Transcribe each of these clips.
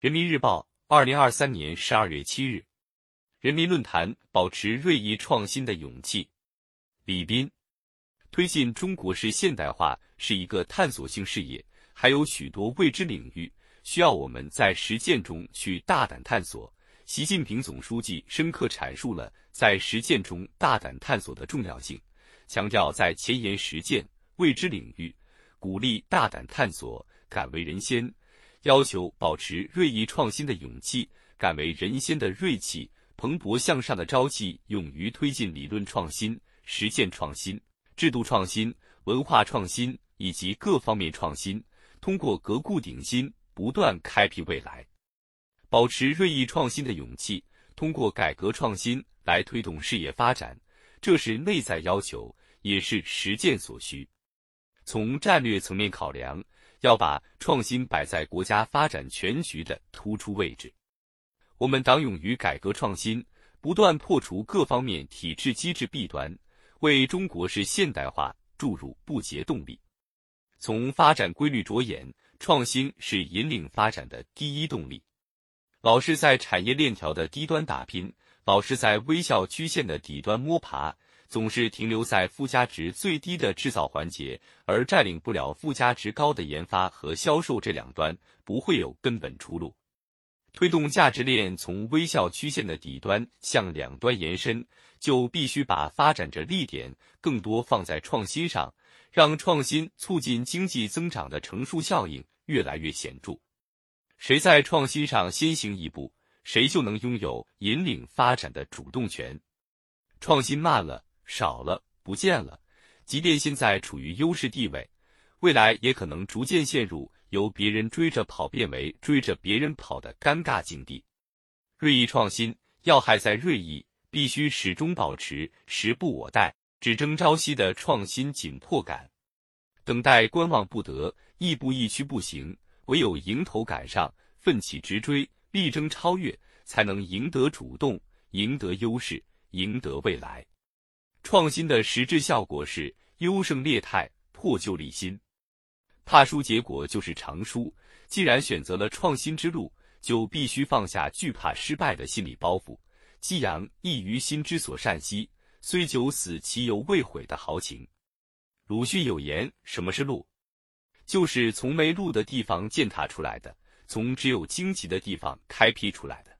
人民日报，二零二三年十二月七日。人民论坛：保持锐意创新的勇气。李斌，推进中国式现代化是一个探索性事业，还有许多未知领域需要我们在实践中去大胆探索。习近平总书记深刻阐述了在实践中大胆探索的重要性，强调在前沿实践未知领域，鼓励大胆探索，敢为人先。要求保持锐意创新的勇气，敢为人先的锐气，蓬勃向上的朝气，勇于推进理论创新、实践创新、制度创新、文化创新以及各方面创新，通过革故鼎新，不断开辟未来。保持锐意创新的勇气，通过改革创新来推动事业发展，这是内在要求，也是实践所需。从战略层面考量。要把创新摆在国家发展全局的突出位置。我们党勇于改革创新，不断破除各方面体制机制弊端，为中国式现代化注入不竭动力。从发展规律着眼，创新是引领发展的第一动力。老是在产业链条的低端打拼，老是在微笑曲线的底端摸爬。总是停留在附加值最低的制造环节，而占领不了附加值高的研发和销售这两端，不会有根本出路。推动价值链从微笑曲线的底端向两端延伸，就必须把发展着力点更多放在创新上，让创新促进经济增长的乘数效应越来越显著。谁在创新上先行一步，谁就能拥有引领发展的主动权。创新慢了。少了，不见了。即便现在处于优势地位，未来也可能逐渐陷入由别人追着跑变为追着别人跑的尴尬境地。锐意创新要害在锐意，必须始终保持时不我待、只争朝夕的创新紧迫感。等待观望不得，亦步亦趋不行，唯有迎头赶上，奋起直追，力争超越，才能赢得主动，赢得优势，赢得未来。创新的实质效果是优胜劣汰、破旧立新。怕输结果就是常输。既然选择了创新之路，就必须放下惧怕失败的心理包袱，激扬异于心之所善兮，虽九死其犹未悔的豪情。鲁迅有言：“什么是路？就是从没路的地方践踏出来的，从只有荆棘的地方开辟出来的。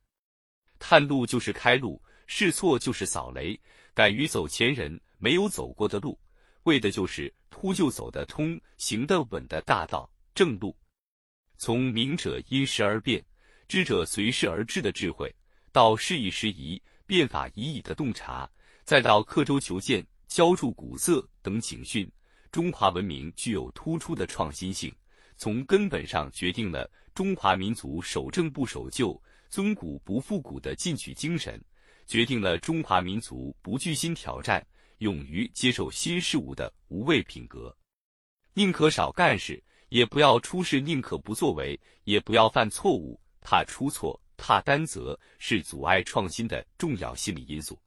探路就是开路，试错就是扫雷。”敢于走前人没有走过的路，为的就是突就走得通、行得稳的大道正路。从明者因时而变，知者随事而治的智慧，到适宜时宜、变法宜矣的洞察，再到刻舟求剑、浇筑古色等警训，中华文明具有突出的创新性，从根本上决定了中华民族守正不守旧、尊古不复古的进取精神。决定了中华民族不惧新挑战、勇于接受新事物的无畏品格。宁可少干事，也不要出事；宁可不作为，也不要犯错误。怕出错、怕担责，是阻碍创新的重要心理因素。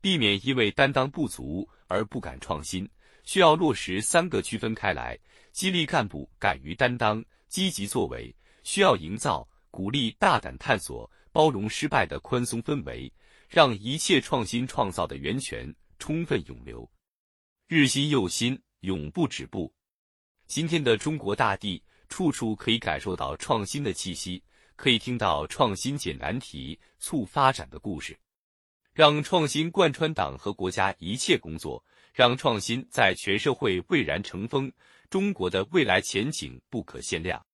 避免因为担当不足而不敢创新，需要落实三个区分开来：激励干部敢于担当、积极作为；需要营造鼓励大胆探索、包容失败的宽松氛围。让一切创新创造的源泉充分涌流，日新又新，永不止步。今天的中国大地，处处可以感受到创新的气息，可以听到创新解难题、促发展的故事。让创新贯穿党和国家一切工作，让创新在全社会蔚然成风。中国的未来前景不可限量。